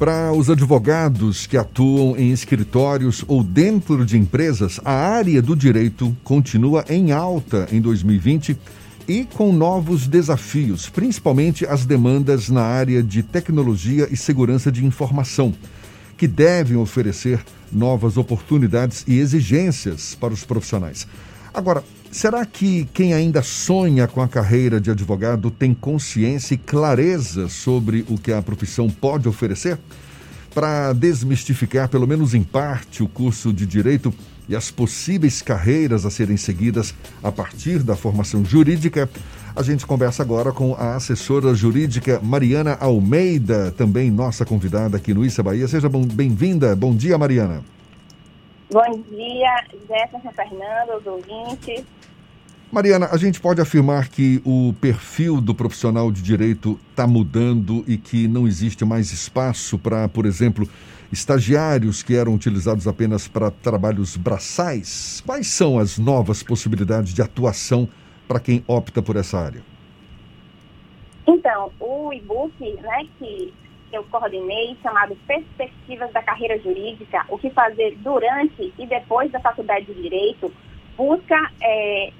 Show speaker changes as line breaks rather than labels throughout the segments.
Para os advogados que atuam em escritórios ou dentro de empresas, a área do direito continua em alta em 2020 e com novos desafios, principalmente as demandas na área de tecnologia e segurança de informação, que devem oferecer novas oportunidades e exigências para os profissionais. Agora, será que quem ainda sonha com a carreira de advogado tem consciência e clareza sobre o que a profissão pode oferecer? Para desmistificar, pelo menos em parte, o curso de direito e as possíveis carreiras a serem seguidas a partir da formação jurídica, a gente conversa agora com a assessora jurídica Mariana Almeida, também nossa convidada aqui no Issa Bahia. Seja bem-vinda. Bom dia, Mariana.
Bom dia, Jefferson Fernando, os ouvintes.
Mariana, a gente pode afirmar que o perfil do profissional de direito está mudando e que não existe mais espaço para, por exemplo, estagiários que eram utilizados apenas para trabalhos braçais? Quais são as novas possibilidades de atuação para quem opta por essa área?
Então, o e-book né, que eu coordenei, chamado Perspectivas da Carreira Jurídica, o que fazer durante e depois da faculdade de Direito, busca é,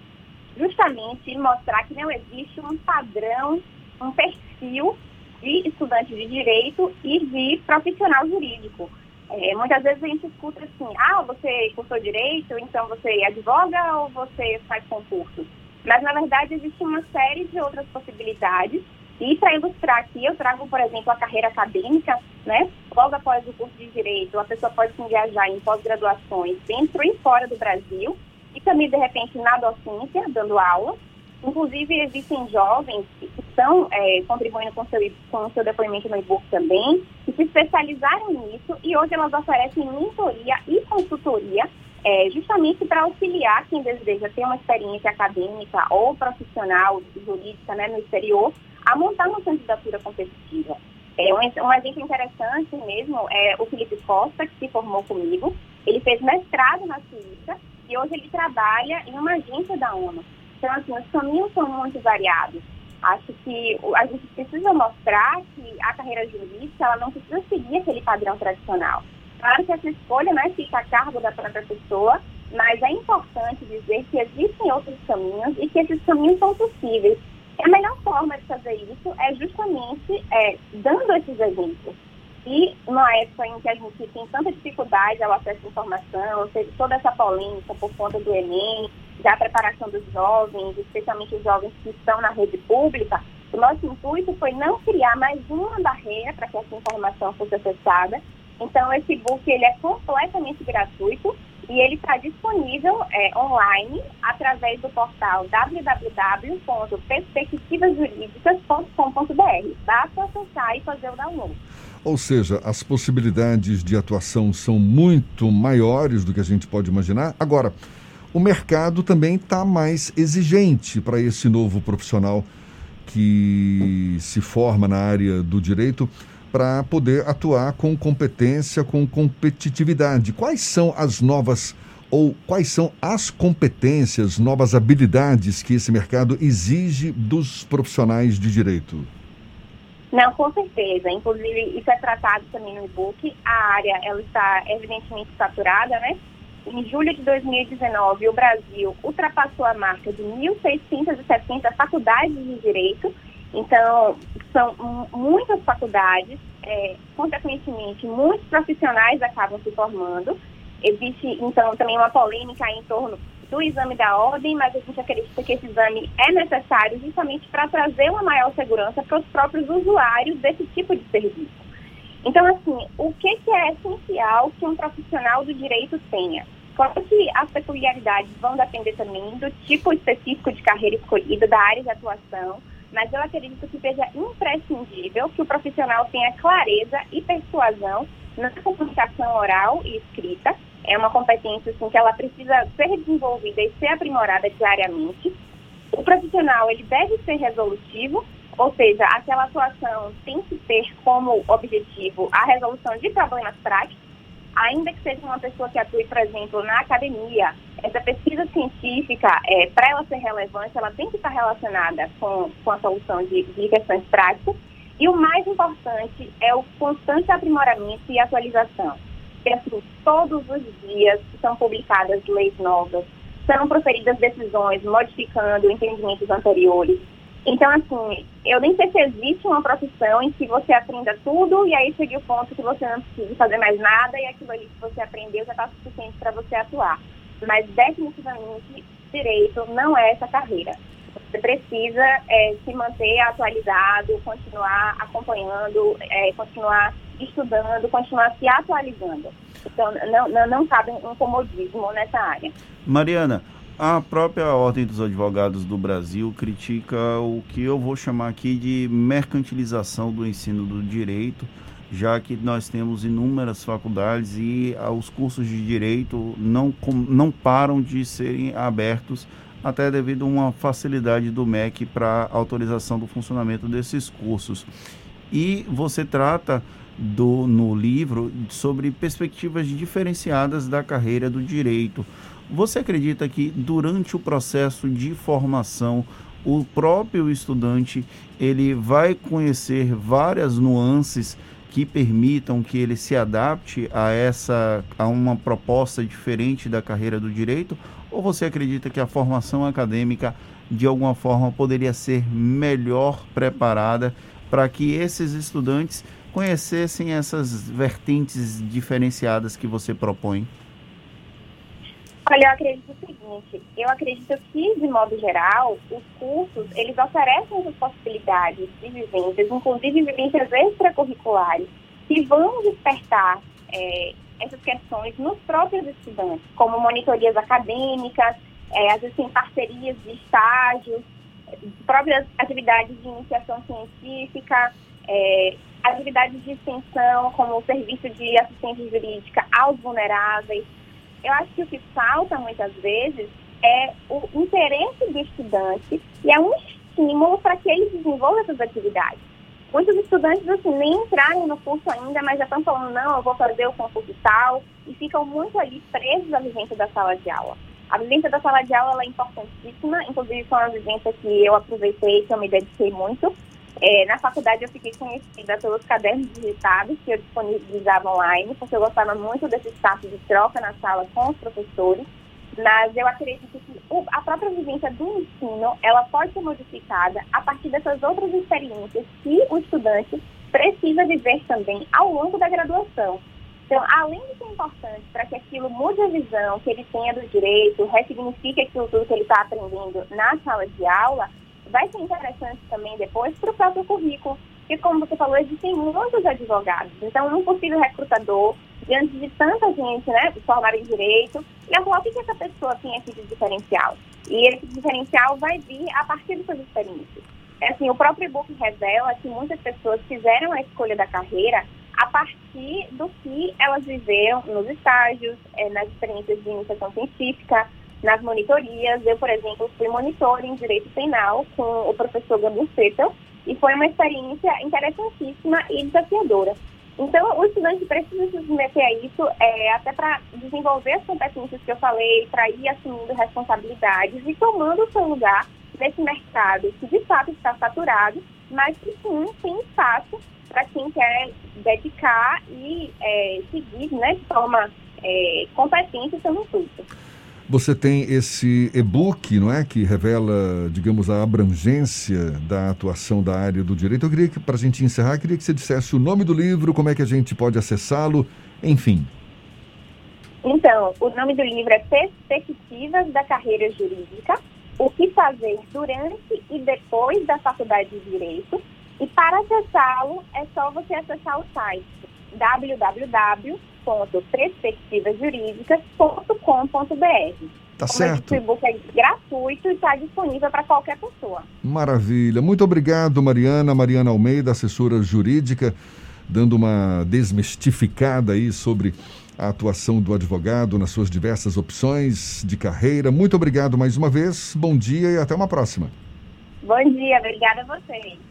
justamente mostrar que não existe um padrão, um perfil de estudante de direito e de profissional jurídico. É, muitas vezes a gente escuta assim, ah, você cursou direito, então você advoga ou você faz concurso? Mas, na verdade, existe uma série de outras possibilidades e para ilustrar aqui, eu trago, por exemplo, a carreira acadêmica, né? Logo após o curso de Direito, a pessoa pode se viajar em pós-graduações dentro e fora do Brasil e também, de repente, na docência, dando aula. Inclusive, existem jovens que estão é, contribuindo com seu, com seu depoimento no e-book também, que se especializaram nisso e hoje elas oferecem mentoria e consultoria é, justamente para auxiliar quem deseja ter uma experiência acadêmica ou profissional jurídica né, no exterior a montar uma candidatura competitiva. É, um, um exemplo interessante mesmo é o Felipe Costa, que se formou comigo. Ele fez mestrado na Suíça e hoje ele trabalha em uma agência da ONU. Então, assim, os caminhos são muito variados. Acho que a gente precisa mostrar que a carreira jurídica ela não precisa seguir aquele padrão tradicional. Claro que essa escolha né, fica a cargo da própria pessoa, mas é importante dizer que existem outros caminhos e que esses caminhos são possíveis. A melhor forma de fazer isso é justamente é, dando esses exemplos. E numa época em que a gente tem tanta dificuldade ao acesso à informação, teve toda essa polêmica por conta do Enem, da preparação dos jovens, especialmente os jovens que estão na rede pública, o nosso intuito foi não criar mais uma barreira para que essa informação fosse acessada. Então, esse book ele é completamente gratuito e ele está disponível é, online através do portal www.perspectivasjurídicas.com.br. Basta acessar e fazer o download.
Ou seja, as possibilidades de atuação são muito maiores do que a gente pode imaginar. Agora, o mercado também está mais exigente para esse novo profissional que se forma na área do direito para poder atuar com competência, com competitividade. Quais são as novas ou quais são as competências, novas habilidades que esse mercado exige dos profissionais de direito?
Não, com certeza. Inclusive, isso é tratado também no e-book. A área ela está evidentemente saturada, né? Em julho de 2019, o Brasil ultrapassou a marca de 1.670 faculdades de direito então, são muitas faculdades, é, consequentemente, muitos profissionais acabam se formando. Existe, então, também uma polêmica em torno do exame da ordem, mas a gente acredita que esse exame é necessário justamente para trazer uma maior segurança para os próprios usuários desse tipo de serviço. Então, assim, o que, que é essencial que um profissional do direito tenha? Claro que as peculiaridades vão depender também do tipo específico de carreira escolhida, da área de atuação, mas eu acredito que seja imprescindível que o profissional tenha clareza e persuasão na comunicação oral e escrita. É uma competência assim, que ela precisa ser desenvolvida e ser aprimorada diariamente. O profissional ele deve ser resolutivo, ou seja, aquela atuação tem que ter como objetivo a resolução de problemas práticos ainda que seja uma pessoa que atue, por exemplo, na academia, essa pesquisa científica, é, para ela ser relevante, ela tem que estar relacionada com, com a solução de, de questões práticas. E o mais importante é o constante aprimoramento e atualização. Porque, todos os dias são publicadas leis novas, são proferidas decisões modificando entendimentos anteriores. Então, assim, eu nem sei se existe uma profissão em que você aprenda tudo e aí chega o ponto que você não precisa fazer mais nada e aquilo ali que você aprendeu já está suficiente para você atuar. Mas, definitivamente, direito não é essa carreira. Você precisa é, se manter atualizado, continuar acompanhando, é, continuar estudando, continuar se atualizando. Então, não, não, não cabe um comodismo nessa área.
Mariana, a própria Ordem dos Advogados do Brasil critica o que eu vou chamar aqui de mercantilização do ensino do direito, já que nós temos inúmeras faculdades e ah, os cursos de direito não, não param de serem abertos, até devido a uma facilidade do MEC para autorização do funcionamento desses cursos. E você trata do, no livro sobre perspectivas diferenciadas da carreira do direito. Você acredita que durante o processo de formação o próprio estudante ele vai conhecer várias nuances que permitam que ele se adapte a essa a uma proposta diferente da carreira do direito ou você acredita que a formação acadêmica de alguma forma poderia ser melhor preparada para que esses estudantes conhecessem essas vertentes diferenciadas que você propõe?
Olha, eu acredito o seguinte, eu acredito que, de modo geral, os cursos, eles oferecem essas possibilidades de vivências, inclusive vivências extracurriculares, que vão despertar é, essas questões nos próprios estudantes, como monitorias acadêmicas, é, às vezes tem parcerias de estágios, próprias atividades de iniciação científica, é, atividades de extensão, como o serviço de assistência jurídica aos vulneráveis, eu acho que o que falta muitas vezes é o interesse do estudante e é um estímulo para que ele desenvolva essas atividades. Muitos estudantes assim, nem entraram no curso ainda, mas já estão falando, não, eu vou fazer o concurso tal, e ficam muito ali presos à vivência da sala de aula. A vivência da sala de aula é importantíssima, inclusive foi uma vivência que eu aproveitei, que eu me dediquei muito, é, na faculdade eu fiquei conhecida pelos cadernos digitados que eu disponibilizava online, porque eu gostava muito desse espaço de troca na sala com os professores. Mas eu acredito que a própria vivência do ensino, ela pode ser modificada a partir dessas outras experiências que o estudante precisa viver também ao longo da graduação. Então, além de ser importante para que aquilo mude a visão que ele tenha do direito, ressignifique aquilo tudo que ele está aprendendo na sala de aula, vai ser interessante também depois para o próprio currículo. Porque, como você falou, existem muitos advogados. Então, um possível recrutador, diante de tanta gente, né, formada em direito, ia falar o que, que essa pessoa tem aqui de diferencial. E esse diferencial vai vir a partir de suas experiências. É assim, o próprio e-book revela que muitas pessoas fizeram a escolha da carreira a partir do que elas viveram nos estágios, é, nas experiências de iniciação científica, nas monitorias. Eu, por exemplo, fui monitor em direito penal com o professor Gabriel Settel e foi uma experiência interessantíssima e desafiadora. Então, o estudante precisa se submeter a isso é, até para desenvolver as competências que eu falei, para ir assumindo responsabilidades e tomando o seu lugar nesse mercado que de fato está saturado, mas que sim tem espaço para quem quer dedicar e é, seguir né, de forma é, competente seu intuito.
Você tem esse e-book, não é, que revela, digamos, a abrangência da atuação da área do direito. Eu queria que, para a gente encerrar, queria que você dissesse o nome do livro, como é que a gente pode acessá-lo, enfim.
Então, o nome do livro é Perspectivas da Carreira Jurídica: O que fazer durante e depois da Faculdade de Direito. E para acessá-lo, é só você acessar o site www www.perspectivasjurídicas.com.br.
Tá certo.
O e-book é gratuito e está disponível para qualquer pessoa.
Maravilha. Muito obrigado, Mariana. Mariana Almeida, assessora jurídica, dando uma desmistificada aí sobre a atuação do advogado nas suas diversas opções de carreira. Muito obrigado mais uma vez. Bom dia e até uma próxima.
Bom dia. Obrigada a vocês.